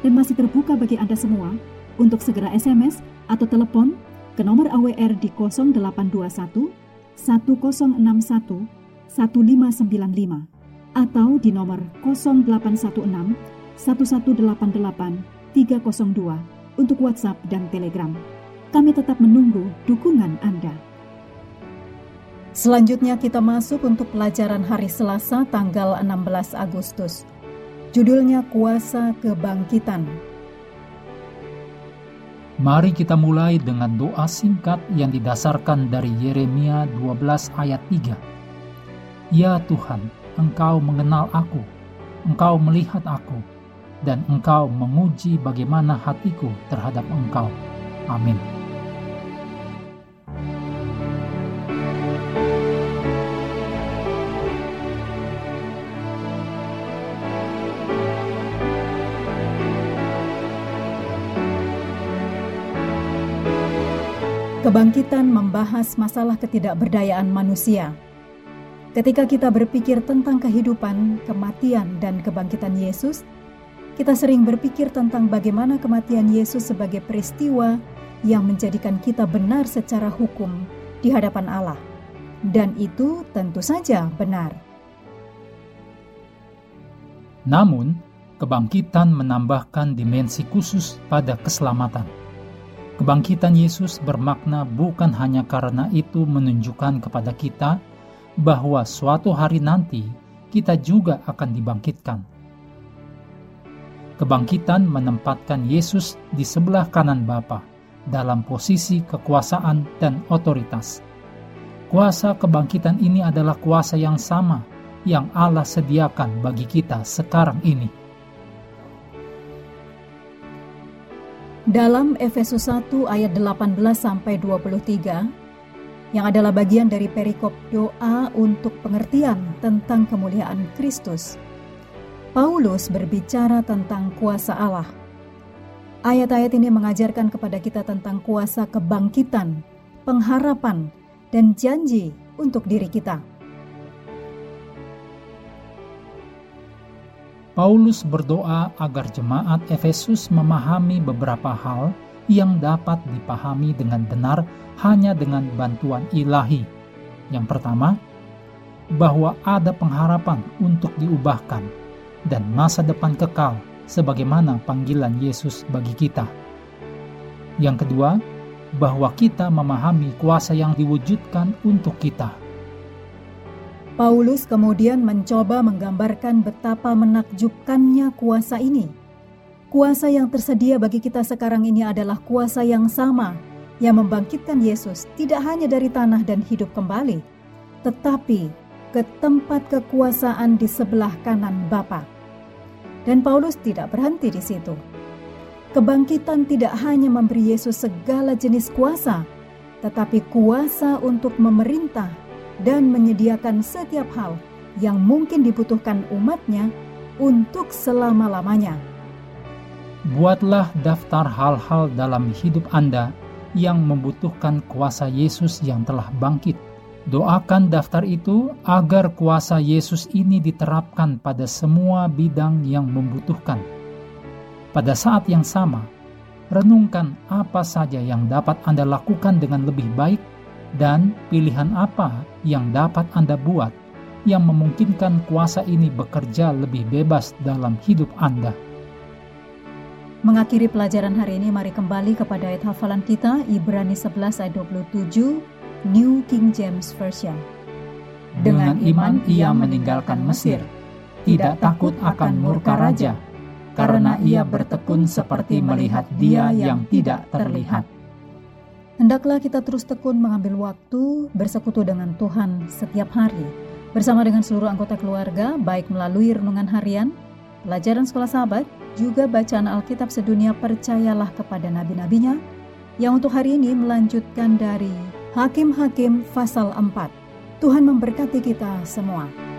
dan masih terbuka bagi Anda semua untuk segera SMS atau telepon ke nomor AWR di 0821 1061 1595 atau di nomor 0816 1188 302 untuk WhatsApp dan Telegram. Kami tetap menunggu dukungan Anda. Selanjutnya kita masuk untuk pelajaran hari Selasa tanggal 16 Agustus. Judulnya Kuasa Kebangkitan. Mari kita mulai dengan doa singkat yang didasarkan dari Yeremia 12 ayat 3. Ya Tuhan, Engkau mengenal aku, Engkau melihat aku, dan Engkau menguji bagaimana hatiku terhadap Engkau. Amin. Kebangkitan membahas masalah ketidakberdayaan manusia. Ketika kita berpikir tentang kehidupan, kematian, dan kebangkitan Yesus, kita sering berpikir tentang bagaimana kematian Yesus sebagai peristiwa yang menjadikan kita benar secara hukum di hadapan Allah. Dan itu tentu saja benar. Namun, kebangkitan menambahkan dimensi khusus pada keselamatan. Kebangkitan Yesus bermakna bukan hanya karena itu menunjukkan kepada kita bahwa suatu hari nanti kita juga akan dibangkitkan. Kebangkitan menempatkan Yesus di sebelah kanan Bapa dalam posisi kekuasaan dan otoritas. Kuasa kebangkitan ini adalah kuasa yang sama yang Allah sediakan bagi kita sekarang ini. Dalam Efesus 1 ayat 18 sampai 23 yang adalah bagian dari perikop doa untuk pengertian tentang kemuliaan Kristus. Paulus berbicara tentang kuasa Allah. Ayat-ayat ini mengajarkan kepada kita tentang kuasa kebangkitan, pengharapan, dan janji untuk diri kita. Paulus berdoa agar jemaat Efesus memahami beberapa hal yang dapat dipahami dengan benar hanya dengan bantuan ilahi. Yang pertama, bahwa ada pengharapan untuk diubahkan dan masa depan kekal sebagaimana panggilan Yesus bagi kita. Yang kedua, bahwa kita memahami kuasa yang diwujudkan untuk kita Paulus kemudian mencoba menggambarkan betapa menakjubkannya kuasa ini. Kuasa yang tersedia bagi kita sekarang ini adalah kuasa yang sama yang membangkitkan Yesus tidak hanya dari tanah dan hidup kembali, tetapi ke tempat kekuasaan di sebelah kanan Bapa. Dan Paulus tidak berhenti di situ. Kebangkitan tidak hanya memberi Yesus segala jenis kuasa, tetapi kuasa untuk memerintah dan menyediakan setiap hal yang mungkin dibutuhkan umatnya untuk selama-lamanya. Buatlah daftar hal-hal dalam hidup Anda yang membutuhkan kuasa Yesus yang telah bangkit. Doakan daftar itu agar kuasa Yesus ini diterapkan pada semua bidang yang membutuhkan. Pada saat yang sama, renungkan apa saja yang dapat Anda lakukan dengan lebih baik dan pilihan apa yang dapat Anda buat yang memungkinkan kuasa ini bekerja lebih bebas dalam hidup Anda. Mengakhiri pelajaran hari ini, mari kembali kepada ayat hafalan kita, Ibrani 11 ayat 27, New King James Version. Dengan iman ia meninggalkan Mesir, tidak takut akan murka raja, karena ia bertekun seperti melihat dia yang tidak terlihat. Hendaklah kita terus tekun mengambil waktu bersekutu dengan Tuhan setiap hari, bersama dengan seluruh anggota keluarga, baik melalui renungan harian, pelajaran sekolah sahabat, juga bacaan Alkitab sedunia percayalah kepada nabi-nabinya, yang untuk hari ini melanjutkan dari Hakim-Hakim pasal 4. Tuhan memberkati kita semua.